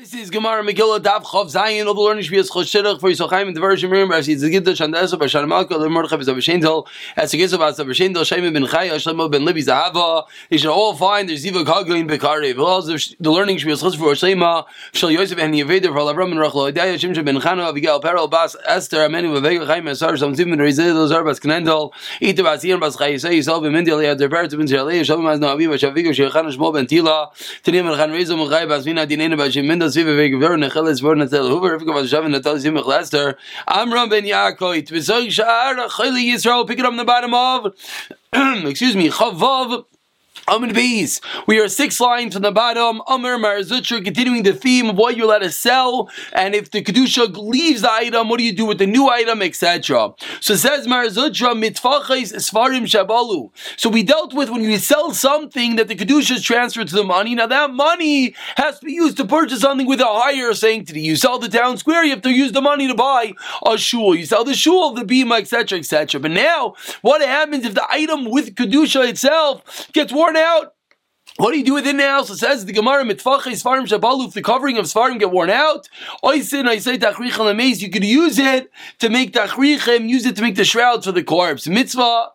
This is Gemara Megillah Dav Chav Zayin of the learning Shvias Choshirach for Yisrael in the version Miriam Rav Yitzchak Gidda Shandesa Bashar Malka the Mordechai Bezav Shendel as Gizah Bazav Shendel Shemi Ben Chaya Shlomo Ben Libi Zahava. They should all find their Ziva Kaglin Bekari the learning Shvias Chosh for Shlema Shal Yosef and Yeveder for Lavram and Rachlo Adaya Shimsha Ben Chano Abigail Perel Bas Esther Amenu Vavega Chaim Asar Sham Zim Ben Rizal Zar Bas Knendel Ita Bas Yin Bas Chai Yisai Yisal Ben Mendel Yad Der Bert Ben Zerlei Shalom Az Navi Bashavigo Shechan Shmo Ben Tila Tanim El Chan Rezo Mechai Bas Vina Dinena Bashim Mendel Vega Verne Necheles Verne Tel Huber Rivka Vas Shavin Natal Zimich Lester. Amram Ben Yaakov. Tvizoy Shar Yisrael pick it up on the bottom of excuse me Chavav Amid Beis. We are six lines from the bottom. Amr Mar Zutra, continuing the theme of what you're allowed to sell, and if the kedusha leaves the item, what do you do with the new item, etc. So says Mar Zutra, mitfachais svarim shabalu. So we dealt with when you sell something that the kedusha is transferred to the money. Now that money has to be used to purchase something with a higher sanctity. You sell the town square, you have to use the money to buy a shul. You sell the shul, the bima, etc., etc. But now, what happens if the item with kedusha itself gets worn out. What do you do with it now? So says the Gemara mitfachei svarim shabalu. If the covering of svarim get worn out, oisin I say tachrichem lemeis. You could use it to make tachrichem. Use it to make the shroud for the corpse. Mitzvah. Uh,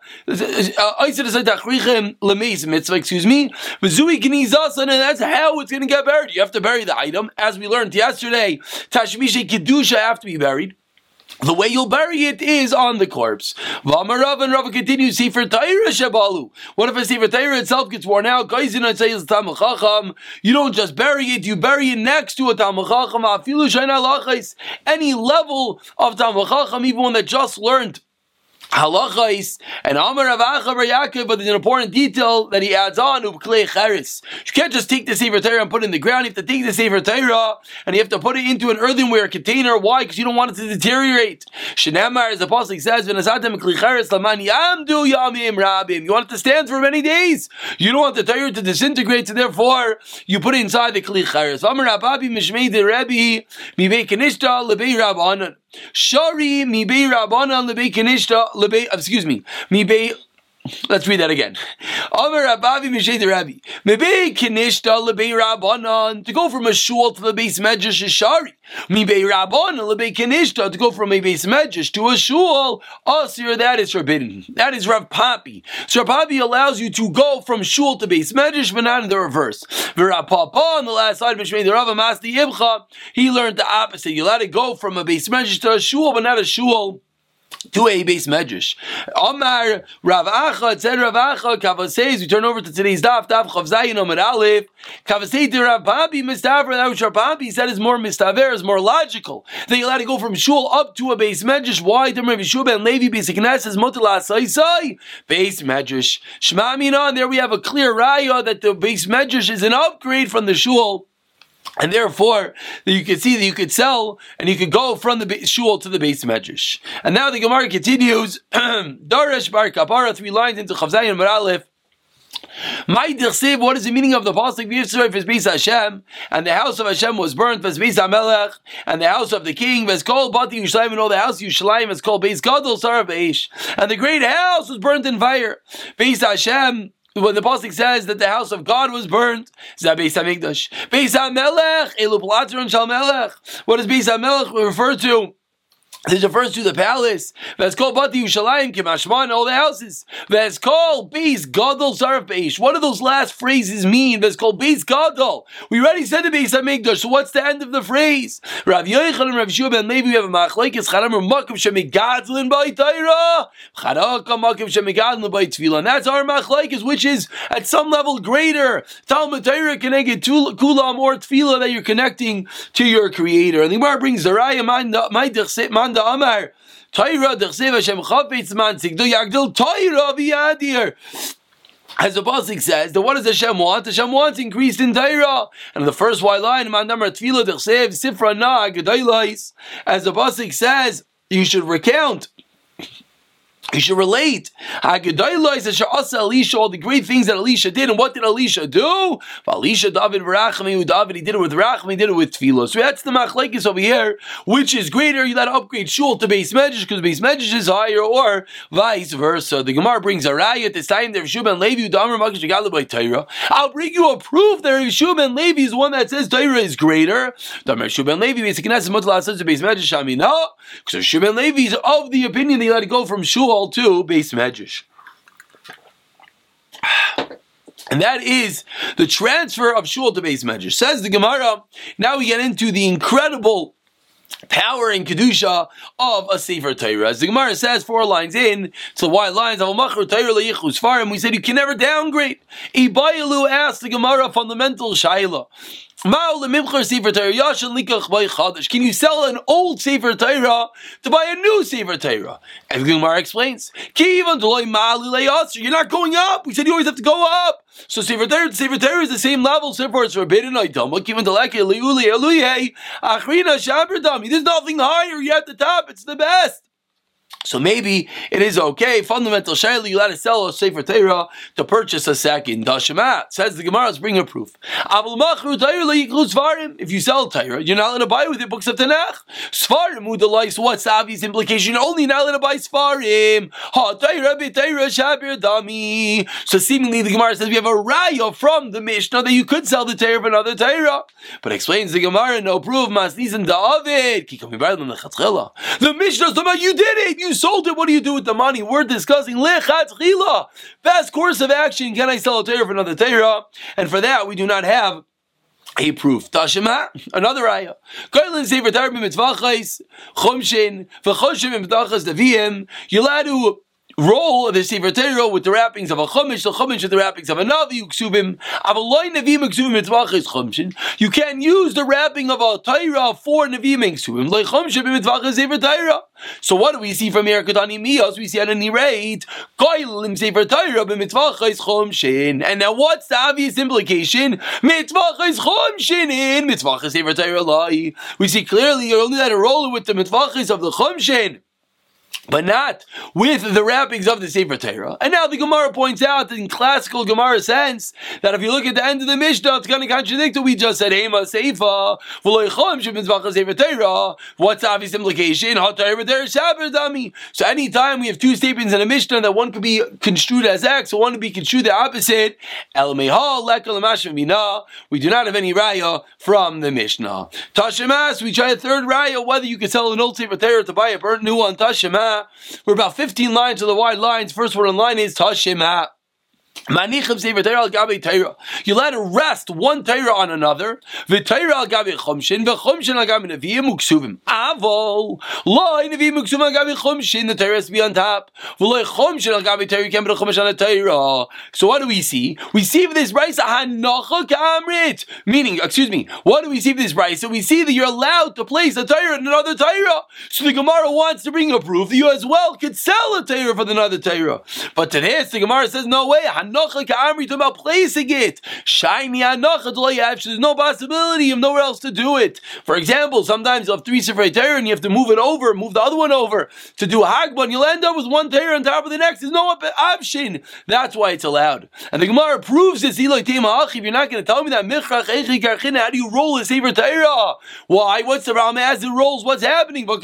oisin I say tachrichem lemeis. Mitzvah. Excuse me. Mizui gnizas, and that's how it's going to get buried. You have to bury the item, as we learned yesterday. Tashmishe kedusha have to be buried. The way you'll bury it is on the corpse. V'amarav and Rav continues, Sefer Taira Shabalu. What if a Sefer Taira itself gets worn out? You don't just bury it, you bury it next to a Talmud Any level of Talmud even one that just learned halachais and Amar Avacha Yaakov, but there's an important detail that he adds on cheres. You can't just take the sefer Torah and put it in the ground. You have to take the sefer Torah and you have to put it into an earthenware container. Why? Because you don't want it to deteriorate. Shenamar, as the apostle says, "V'nasatem klei cheres laman yamdu yamim rabim." You want it to stand for many days. You don't want the Torah to disintegrate, so therefore you put it inside the klei cheres. Amar Ababi Mishmei de Rebbe Mibei Kenishta Lebei Rabbanon. Shari mi be Rabbana lebe kenishta lebe. Excuse me, mi be. Let's read that again. To go from a shul to the beis medrash is shari. To go from a beis medrash to a shul. Oh, Asir that is forbidden. That is Rav Papi. So Rav Papi allows you to go from shul to beis medrash, but not in the reverse. On the last side. He learned the opposite. You let it go from a beis medrash to a shul, but not a shul to a beis medrash. Omar Rav Acha said Rav Acha Kavaseis. We turn over to today's daf daf Chav Zayin Omar Aleph. Kavasei to Rav Papi Mistaver. That which Rav Papi said is more mistaver, is more logical. They allowed to go from shul up to a beis medrash. Why? The Rav Yeshua ben Levi basic Mutala Sai Sai beis medrash. Shema Mina. And there we have a clear raya that the beis medrash is an upgrade from the shul. And therefore, you could see that you could sell and you could go from the shul to the beis medrash. And now the Gemara continues. Darash Bar Kappara, three lines into Chavzayin Maralef. My dirsev, what is the meaning of the pasuk? Yisrael Beis Hashem, and the house of Hashem was burnt. Beis Hamelech, and the house of the king was called Bati Yushalayim, and all the house of is called Beis Gadol Beish, and the great house was burnt in fire. Beis Hashem when the pasuk says that the house of God was burnt, Beis Hamikdash. Beis Hamelech, Elu Platron Shal Melech. What does Beis Hamelech refer to? This refers to the palace. That's called Bati Yushalayim Kimashman, all the houses. That's called Beis Gadol Saraf Beish. What do those last phrases mean? That's called Beis Gadol. We already said the Beis Hamikdash. So what's the end of the phrase? Rav Yochanan and Rav Shua ben Levi have a machlekes Charam or Makim Shemigadlin by Taira. Charaka Makim Shemigadlin by Tefillah. And that's our machlekes, which is at some level greater. Talmud Taira connected to Kulam or Tefillah that you're connecting to your Creator. And the Gemara brings Zaraya Man the Amar. Torah dechsev Hashem chafetz man sigdu yagdil Torah biyadir. As the Pasuk says, then what does Hashem want? Hashem wants increased in Torah. And the first white line, man number tefillah dechsev sifra na As the Pasuk says, you should recount You should relate. Elisha, all the great things that Elisha did, and what did Elisha do? Elisha, David, Rachami, David, he did it with Rachami, he did it with Tfilah. So that's the machlekes over here. Which is greater? You let upgrade shul to beis medrash because beis medrash is higher, or vice versa. The Gemara brings a raya at this time. There, Shuban Levi, Damer Makash by Torah. I'll bring you a proof that Shuban Levi is one that says Torah is greater. Damer Shuban Levi, Mutla says to because Shuban Levi is of the opinion that you let it go from shul all to beis medrash. And that is the transfer of shul to beis medrash. Says the Gemara. Now we get into the incredible power and kedusha of a sefer Torah. As the Gemara says, four lines in, to wide lines of We said you can never downgrade. Ibayalu asked the Gemara fundamental shaila. Can you sell an old Sefer Torah to buy a new Sefer Torah? And the explains, You're not going up. We said you always have to go up. So Sefer Torah, Sefer Torah is the same level, therefore it's forbidden. There's nothing higher yet at the top. It's the best. So maybe it is okay. Fundamental shayla, you let to sell a sefer Torah to purchase a second dashamat. Says the Gemara, let's bring a proof. If you sell Torah, you're not allowed to buy with it books of Tanakh. Svarim udalais. What's the obvious implication? Only not allowed to buy Svarim. So seemingly the Gemara says we have a raya from the Mishnah that you could sell the Torah for another Torah. But explains the Gemara, no proof. Masnis and David. The Mishnah is you did it. You sold it. What do you do with the money? We're discussing lechatchila. Best course of action. Can I sell a Torah for another Torah? And for that, we do not have a proof. Tashima, another ayah. Koilin sefer. You're allowed to roll of the Sefer Torah with the wrappings of a chumash, the chumash with the wrappings of a navi, uksubim, avaloy nevim uksubim mitzvachis chumshin. You can use the wrapping of a Torah for nevim uksubim, like chumshin mitzvachis Sefer Torah. So what do we see from here? Kedani miyos, we see at any rate, koilim Sefer Torah b'mitzvachis chumshin. And now what's the obvious implication? Mitzvachis chumshin in mitzvachis Sefer Torah We see clearly you're only allowed to roll it with the mitzvachis of the chumshin but not with the wrappings of the Sefer Torah. And now the Gemara points out in classical Gemara sense, that if you look at the end of the Mishnah, it's going to contradict what we just said, Hema Seifa, Sefer Torah. What's the obvious implication? So anytime we have two statements in a Mishnah that one could be construed as X, one could be construed the opposite, we do not have any raya from the Mishnah. Tashimas, we try a third raya, whether you can sell an old Sefer Torah to buy a burnt new one, Tashimas. We're about 15 lines of the wide lines. First one in line is Tashima. You let it rest one Torah on another. Al al neviim uksuvim. Avol, loy neviim uksuvim al the Torah has to be on top. Chumshin al you can't put on a. So what do we see? We see this brisa hanocha kamrit. Meaning, excuse me, what do we see this brisa? We see that you're allowed to place a Torah in another Torah. So the Gemara wants to bring a proof that you as well could sell a Torah for another Torah. But today, the Gemara says, no way, hanocha ka'amri, talking about placing it. Shiny hanocha There's no possibility of nowhere else to do it. For example, sometimes you have three sefer Torah and you have to move it over, move the other one over to do hagbon. You'll end up with one Torah on top of the next. There's no option. That's why it's allowed. And the Gemara proves this. If you're not going to tell me that how do you roll a sefer Torah? Why? What's the Ram as it rolls? What's happening? You're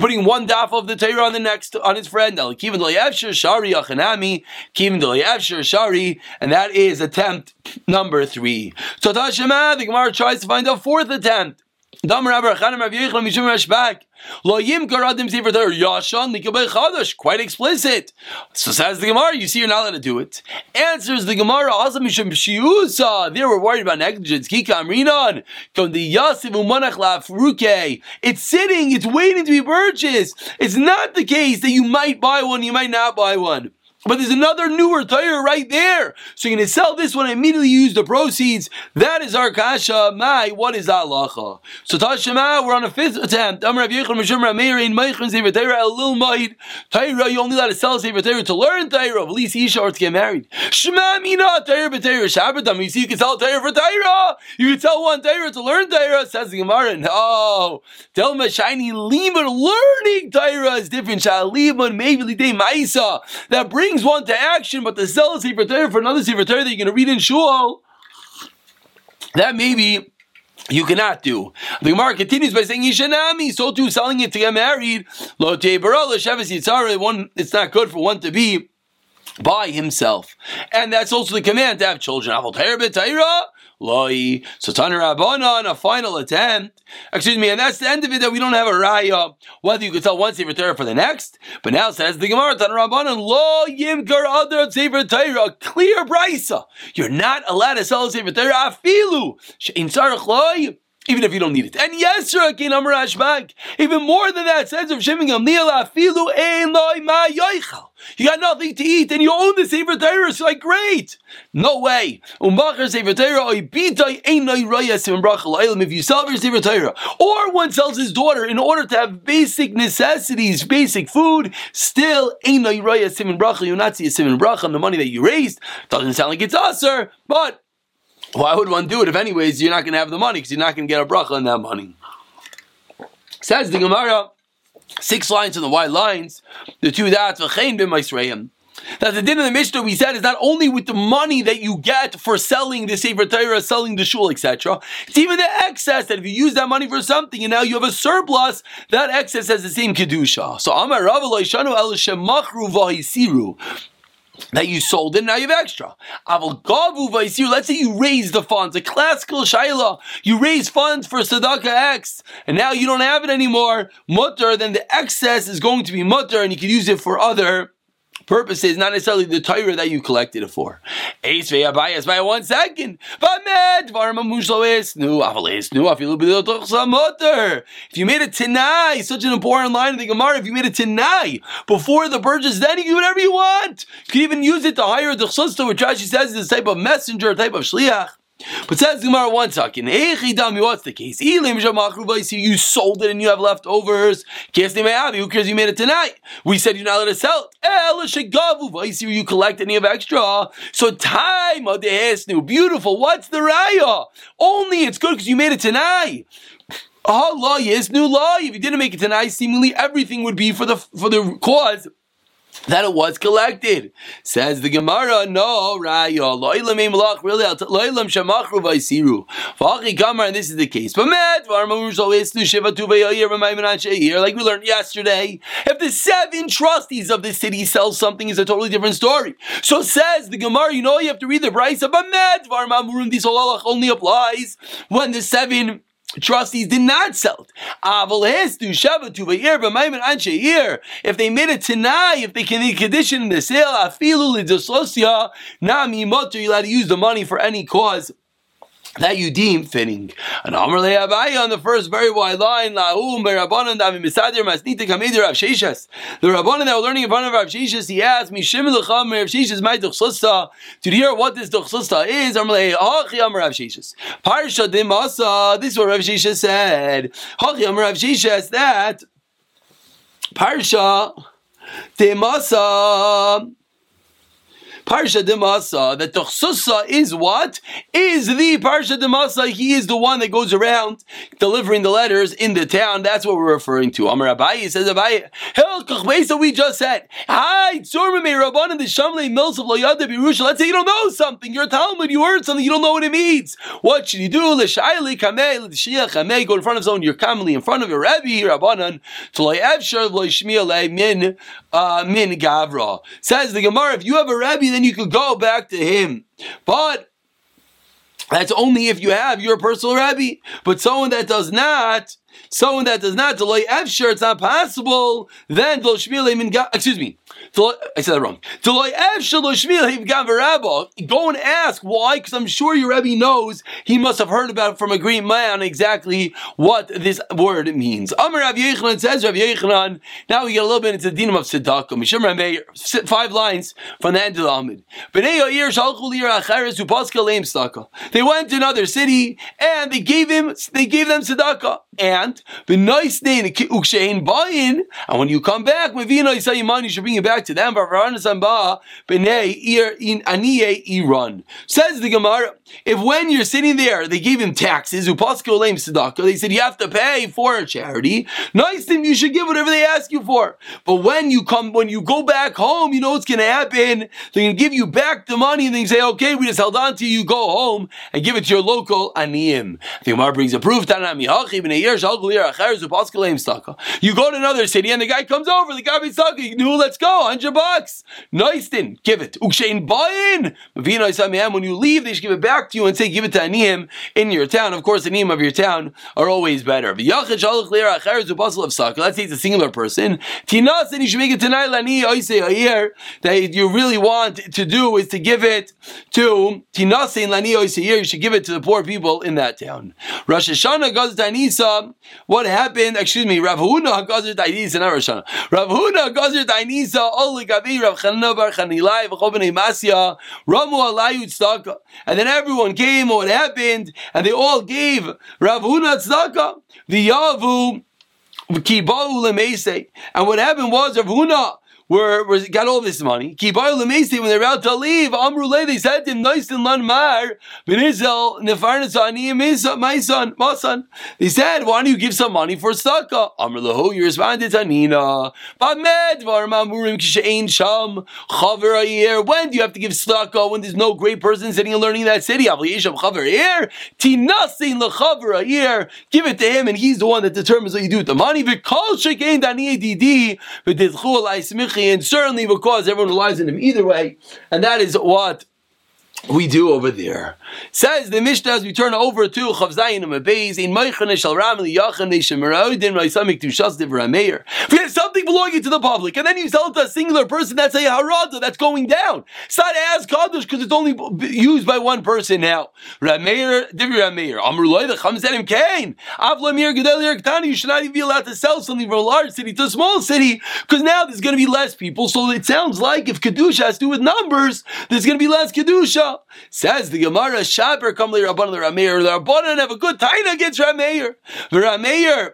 putting one daf of the Torah on the next on its friend. Shari Shari, and that is attempt number three. So Tashema, the Gemara tries to find a fourth attempt. Quite explicit. So says the Gemara, you see you're not allowed to do it. Answers the Gemara, also, they were worried about negligence. It's sitting, it's waiting to be purchased. It's not the case that you might buy one, you might not buy one. But there's another newer tire right there. So you're going to sell this one and immediately use the proceeds. That is our kasha. My, what is that halacha? So Tashema, we're on a fifth attempt. Amar Rav Yechon Mishum you only allowed to sell Sefer Torah to learn Torah, at least Isha or to get married. Shema Mina Torah B'Torah Shabbat. You see, you can sell Torah for Torah. You can sell one Torah to learn Torah. Says the Gemara. No, tell me shiny limud learning Torah is different. Shalimud maybe lidei Maisa that brings one to action, but to sell a Torah for another Sefer Torah that you're going to read in Shul, that maybe you cannot do. The Gemara continues by saying Yishanami, so too selling it to get married. Lo one it's not good for one to be by himself. And that's also the command to have children. Loi. So Tanur Rabbanon, a final attempt. Excuse me, and that's the end of it that we don't have a raya. Whether you could tell one Sefer Torah for the next, but now says the Gemara, Tanur Rabbanon, Lo Yimkar Other Sefer Torah, clear brisa. You're not allowed to sell a Sefer Torah, afilu. In Sarach even if you don't need it. And yes, sir, King Amarash Bank. even more than that, says of Shimon Gamliel, afilu ein loy ma yoichal. You got nothing to eat and you own the Sefer Torah. It's like, great. No way. If you sell your Sefer Torah, or one sells his daughter in order to have basic necessities, basic food, still no Simon Bracha. You not see a Bracha on the money that you raised. Doesn't sound like it's usher, but why would one do it if anyways you're not going to have the money because you're not going to get a bracha on that money? Says the Gemara, six lines in the white lines, the two that v'chein b'maisreim. That the din of the Mishnah we said is not only with the money that you get for selling the Sefer Torah, selling the shul, etc. It's even the excess that if you use that money for something and now you have a surplus, that excess has the same kedusha. So Amar Rav El Shemachru Vahisiru that you sold it, now you have extra. Let's say you raise the funds, a classical shaila. You raise funds for Sadaka X, and now you don't have it anymore. Mutter, then the excess is going to be mutter, and you can use it for other purposes, not necessarily the Torah that you collected it for. Ace Abayas by one second. If you made a tenai, such an important line in the Gemara, if you made a tenai before the purchase, then you can do whatever you want. You can even use it to hire the chsusta, which Rashi says is a type of messenger, type of shliach. But says Gemara one second. What's the case? You sold it and you have leftovers. Who cares you made it tonight? We said you're not allowed to sell. You collect any of extra. So time of the new beautiful. What's the raya? Only it's good because you made it tonight. Ah, law is new law. If you didn't make it tonight, seemingly everything would be for the for the cause that it was collected. Says the Gemara, no, Raya, really, and this is the case. Like we learned yesterday, if the seven trustees of the city sell something, is a totally different story. So says the Gemara, you know, you have to read the Brisa, but met, this only applies when the seven trustees did not sell it. If they made it tonight, if they can condition the sale, you're allowed to use the money for any cause that you deem fitting. And Amr Abaye on the first very wide line, Lahum Rabbanan Davi Misadir Masnita Kamidir Rav Sheshas. The Rabbanan that were learning in front of Rav Sheshas, he asked me, Shimon Lecham Rav Sheshas my Duchsusta, to hear what this Duchsusta is. Amr Hachi Amr Rav Sheshas. Parsha Dimasa, this is what Rav Sheshas said. Hachi Amr Rav Sheshas, that Parsha Dimasa, Parsha Demasa, that Tochsusa is what? Is the Parsha Demasa. He is the one that goes around delivering the letters in the town. That's what we're referring to. Amar Abayi says Abayi, Hell Kachmesa we just said. Hi, Tzormame Rabban and the Shamle Mills of Loyada Birusha. Let's say you don't know something. You're a Talmud, you heard something, you don't know what it means. What should you do? L'shaili kamei, l'shiach kamei, go in front of someone, you're in front of your Rebbe, Rabbanan, to evshar, loy shmiya min, uh, min gavra. Says the Gemara, if you have a Rebbe, then you could go back to him. But that's only if you have your personal rabbi. But someone that does not, someone that does not delay Efsher, it's not possible, then excuse me, I said that wrong. Go and ask why, because I'm sure your Rebbe knows he must have heard about it from a green man exactly what this word means. Amar Rav Yochanan says, Rav Yochanan, now we get a little bit into the dinam of tzedakah. Five lines from the end of the Amid. They went to another city and they gave him, they gave them tzedakah. And the nice name, and when you come back, you should bring back to them. Says the Gemara, if when you're sitting there, they gave him taxes, they said you have to pay for a charity, nice thing you should give whatever they ask you for. But when you come, when you go back home, you know what's going to happen. They're going to give you back the money and then you say, okay, we just held on to you, go home and give it to your local aniyim. The Gemara brings a proof. You go to another city and the guy comes over, the guy be knew, let's go, 100 bucks. Nice then, give it. Ukshein buyin. When you leave, they should give it back to you and say, give it to Aniyim in your town. Of course, the of your town are always better. Let's say it's a singular person. Tinas, and you should make it tonight, Lani, that you really want to do is to give it to Tinasin Lani you should give it to the poor people in that town. Rosh Hashanah goes to Anisa. What happened? Excuse me, Rav Huna goes to Anisa, not Rosh Hashanah. Rav Huna goes And then everyone came. What happened? And they all gave Rav Huna. The Yavu. And what happened was Rav were, were got all this money. When they're about to leave, Amrule, they said to him, Nice and Mar, Benizel, son, my son. They said, Why don't you give some money for Saka? Amrule, you responded to Nina. When do you have to give Saka when there's no great person sitting and learning in that city? Give it to him, and he's the one that determines what you do with the money and certainly because everyone relies on him either way, and that is what we do over there. Says the Mishnah as we turn over to Chavzayin and Mabeis in Meichane Shal Ram Liyachan Neshemaraudin Raisamik Tushas Devrameir. If you have something belonging to the public and then you sell it to a singular person, that's a harada that's going down. It's not as kaddish because it's only used by one person now. Rameir Divi Rameir Amrulay the Chamzenim Kain Avlamir Gedalir Ktani. You should not even be allowed to sell something from a large city to a small city because now there's going to be less people. So it sounds like if kedusha has to do with numbers, there's going to be less kedusha. Says the Gemara Shaber Kamli Rabban the Rameir. The Rabbanan have a good taina against Rameir. Rameir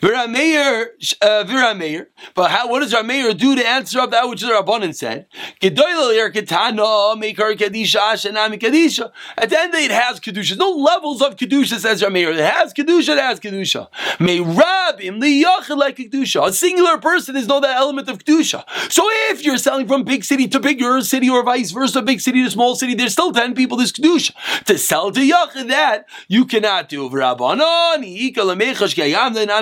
Virameir, uh. But how, what does Rameir do to answer up that which the Rabbanan said? At the end it has Kedusha. No levels of Kedusha, says Rameir. It has Kedusha, it has Kedusha. May Rabim like Kedusha. A singular person is not that element of Kedusha. So if you're selling from big city to bigger city or vice versa, big city to small city, there's still 10 people, there's Kedusha. To sell to Yachid, that you cannot do.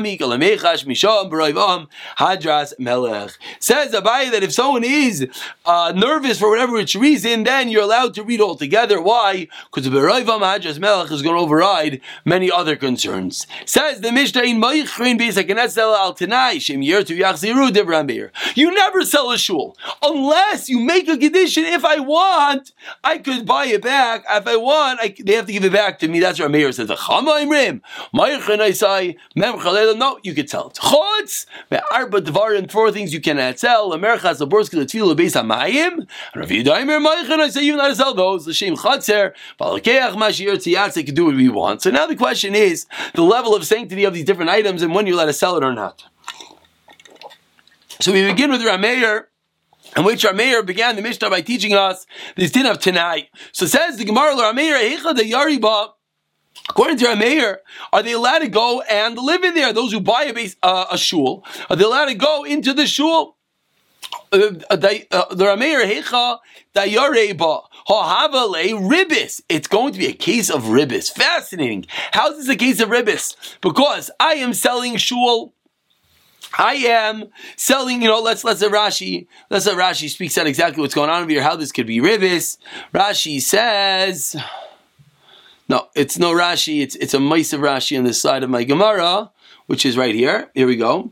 Rabbanon, Hadras Melech. Says Abai that if someone is uh, nervous for whatever which reason, then you're allowed to read all together. Why? Because B'Roivam Hadras Melech is going to override many other concerns. Says the Mishnah in Beisakenesel Al Yachziru. You never sell a shul unless you make a condition. If I want, I could buy it back. If I want, I, they have to give it back to me. That's what Meir says. Chamaimrim Moichrin I say Mem no, you could sell it. Chutz, arba dvarim, four things you cannot sell. Amerchas, the borski, the tefillah, based on mayim. Rav Yudaimer, Maichin, I say you're not to sell those. L'shem chatzer, balakeach, mashir, tziyatz, they can do what we want. So now the question is the level of sanctity of these different items and when you're allowed to sell it or not. So we begin with Rameir in which Rameir began the Mishnah by teaching us this din of tonight. So says the Gemara, Rameir, Eicha de Yariba, According to our mayor, are they allowed to go and live in there? Those who buy a, base, uh, a shul, are they allowed to go into the shul? Uh, uh, uh, the Rameir Hecha Dayareba Hahavale Ribis. It's going to be a case of ribis. Fascinating. How is this a case of ribis? Because I am selling shul. I am selling, you know, let's let's say Rashi, let's say Rashi speaks out exactly what's going on over here, how this could be ribis. Rashi says no, it's no Rashi. It's it's a mice of Rashi on the side of my Gemara. which is right here. Here we go.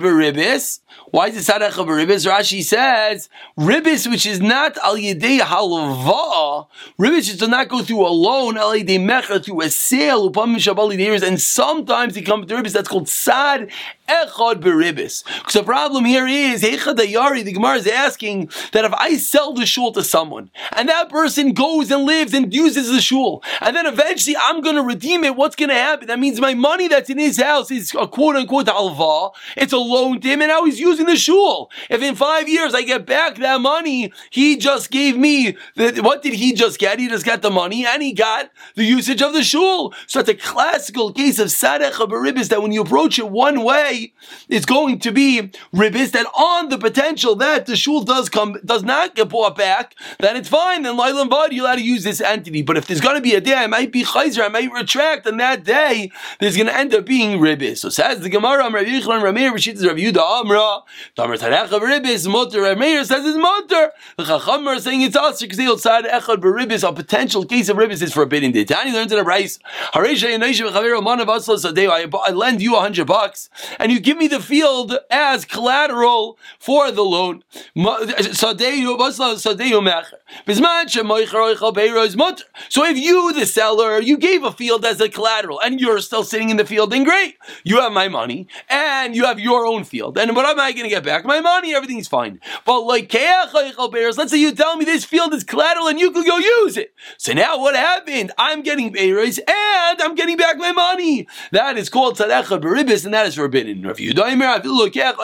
Beribis. Why is it sad echad beribis? Rashi says ribis, which is not al yedei halava. Ribis does not go through a loan. Al yedei mecher through a sale. Upam mishabali and sometimes they come to ribis. That's called sad echad beribis. Because the problem here is echad ayari. The Gemara is asking that if I sell the shul to someone and that person goes and lives and uses the shul, and then eventually I'm going to redeem it, what's going to happen? That means my money that's in his house is a quote unquote alva. It's a loan to him, and now he's using the shul. If in five years I get back that money, he just gave me the, what did he just get? He just got the money and he got the usage of the shul. So it's a classical case of sadech beribis that when you approach it one way, it's going to be ribis that on the potential that the shul does come does not get bought back, then it's fine. Then Lailan Bad, you're allowed to use this entity. But if there's going to be a day, I might be chayzer, I might retract, and that day there's going to end up being ribis. So says the Gemara, Rav Yichlan, Rameir, Rishit, Rav Yuda, Amra, Tamar Tarecha, Ribis, Mutter, Rav Meir says it's Mutter. The Chacham are saying it's us because they outside Echad Beribis, a potential case of ribis is forbidden. The Tani learns in a rice. Haresha Yanoisha V'Chavero Manav Asla Sadeo. I lend you a hundred bucks, and you give me the field as collateral for the loan. Sadeo Basla Sadeo Mecher. Bisman Shemoicher Oichal Beiro is Mutter. So if you, the seller, you gave a field as a collateral, and you're still sitting in the field, then great. You have my money, and you have your own field. And what am I going to get back? My money, everything's fine. But like, let's say you tell me this field is collateral and you could go use it. So now what happened? I'm getting beres and I'm getting back my money. That is called tzadachah beribis, and that is forbidden. If you don't if look at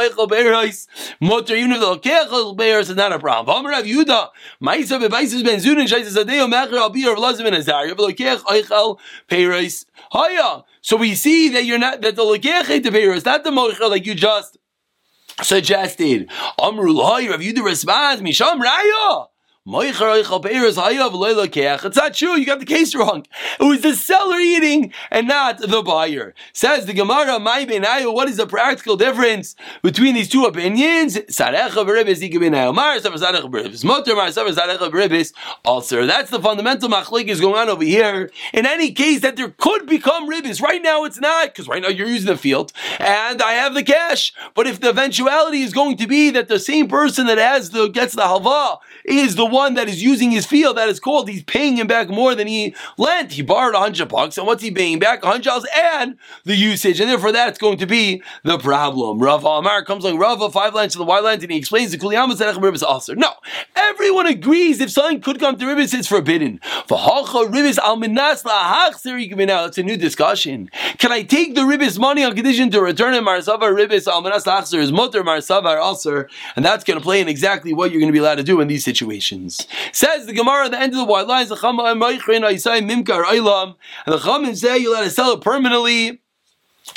mutter, even if the lokech is not a problem. Rav Yuda, Ma'isa bebaisis ben zunin shaisis adeo mecher al bir of lazim and azar. If lokech oichel peres, haya. So we see that you're not that the the is not the mochel like you just suggested. Amru loy, Rav Yudah responds, Misham Raya. It's not true. You got the case wrong. It was the seller eating and not the buyer. Says the Gemara, what is the practical difference between these two opinions? Also, that's the fundamental machlik is going on over here. In any case, that there could become ribis. Right now, it's not, because right now you're using the field and I have the cash. But if the eventuality is going to be that the same person that has the gets the halva is the one one that is using his field that is called, he's paying him back more than he lent. He borrowed a hundred bucks, and what's he paying back? A hundred dollars and the usage, and therefore that's going to be the problem. Rav Amar comes along, Rav five lines to the white lines, and he explains the Kuliyamas and Ribis also. No, everyone agrees if something could come to Ribis, it's forbidden. It's a new discussion. Can I take the Ribis money on condition to return it? Marsava Ribis al minas is mutter Marsava also, and that's going to play in exactly what you're going to be allowed to do in these situations. Says the Gemara at the end of the white lines, and the Chama say you let it sell it permanently.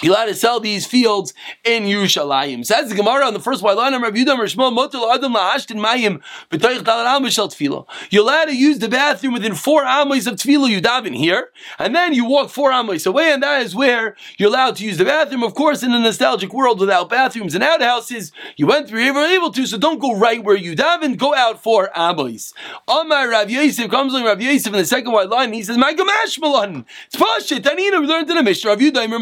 You're allowed to sell these fields in Yerushalayim. Says the Gemara on the first white line, Rabbi Yudah Rishma Motel Adam Lahashtin Mayim B'toich Dal Ram Tefillah. You're allowed to use the bathroom within four amos of Tefillah. You daven here, and then you walk four amos away, and that is where you're allowed to use the bathroom. Of course, in a nostalgic world without bathrooms and outhouses, you went through you were able to, so don't go right where you daven. Go out four amos. Amar Rav Yosef comes along Rav Yosef in the second white line. He says, "My Gamash Malan, it's Pashit." Tanina, we learned in the Mishnah. Rav Yudah Mer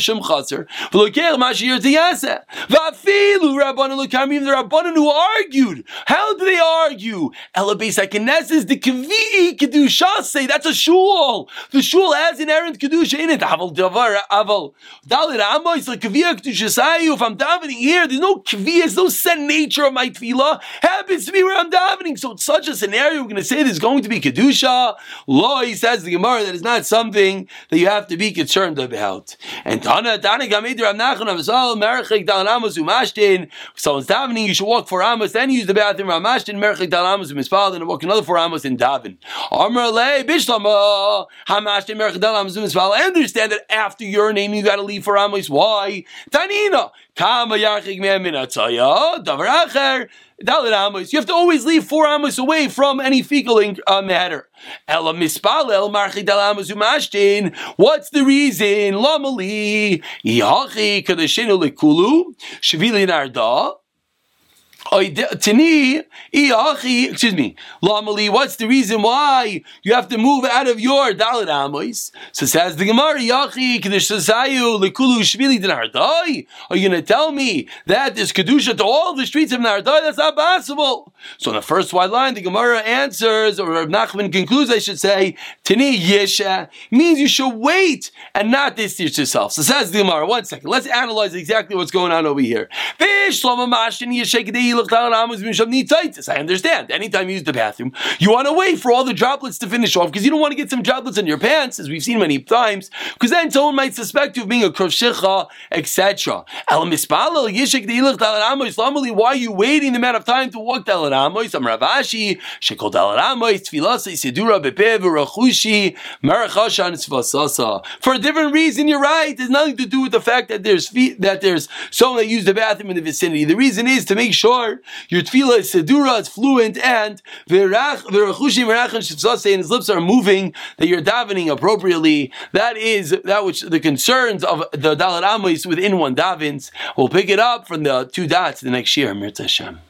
Shem Chaser. V'loker Mashir Tiyasa. V'afilu Rabbanon Lukamim, the Rabbanon who argued. How do they argue? Elabes Akeneses, the Kedusha say that's a shul. The shul has inherent Kedusha in it. Aval Davar, Aval. Dalit Amois, like Kavi Kedusha Sayu. If I'm davening here, there's no Kavi, there's no set nature of my tefillah. Happens to be where I'm davening. So it's such a scenario, we're going to say there's going to be Kedusha. Law, he says the Gemara, that is not something that you have to be concerned about. And Tana, Tana Gamid Rav Nachman Zal, Merchik Dal Amos Umashtin. Someone's davening, you should walk for Amos, then use the bathroom Ramashtin, Merchik Dal Amos Umispal, then walk another four Amos in Davin. Amr Le, Bishlama, Hamashtin, Merchik Dal Amos Umispal. I understand that after urinating, you got to leave for Amos. Why? Tanina, Kama Yachik Me'min Atzaya, Davar Acher, Dalit Amos. You have to always leave four Amos away from any fecal uh, matter. Ela mispalel marchi dal Amos umashtin. What's the reason? Lamali yachi kadeshinu lekulu shvili narda. Oh, Tini, oh, excuse me, Lamali, what's the reason why you have to move out of your Dalit Amos? So says the Gemara, Yachi, Kedushasayu, Likulu Shvili Dinardai. Are you going to tell me that Kedusha to all the streets of Nardai? That's not possible. So in the first white line, the Gemara answers, or Rab Nachman concludes, I should say, Tini Yesha means you should wait and not distance yourself. So says the Gemara, one second, let's analyze exactly what's going on over here. I understand. Anytime you use the bathroom, you want to wait for all the droplets to finish off because you don't want to get some droplets in your pants, as we've seen many times, because then someone might suspect you of being a kroshicha, etc. Why are you waiting the amount of time to walk Dalat Amos? I'm Ravashi, Shekol Dalat Amos, Tfilasa, Sidura, Bepev, Rachushi, Marachashan, Svasasa. For a different reason, you're right. Has nothing to do with the fact that there's that there's someone that used the bathroom in the vicinity. The reason is to make sure your tefillah is sedura, it's fluent, and and his lips are moving, that you're davening appropriately. That is that which the concerns of the Dalit Amos within one davens. We'll pick it up from the two dots the next year. Mirza Hashem.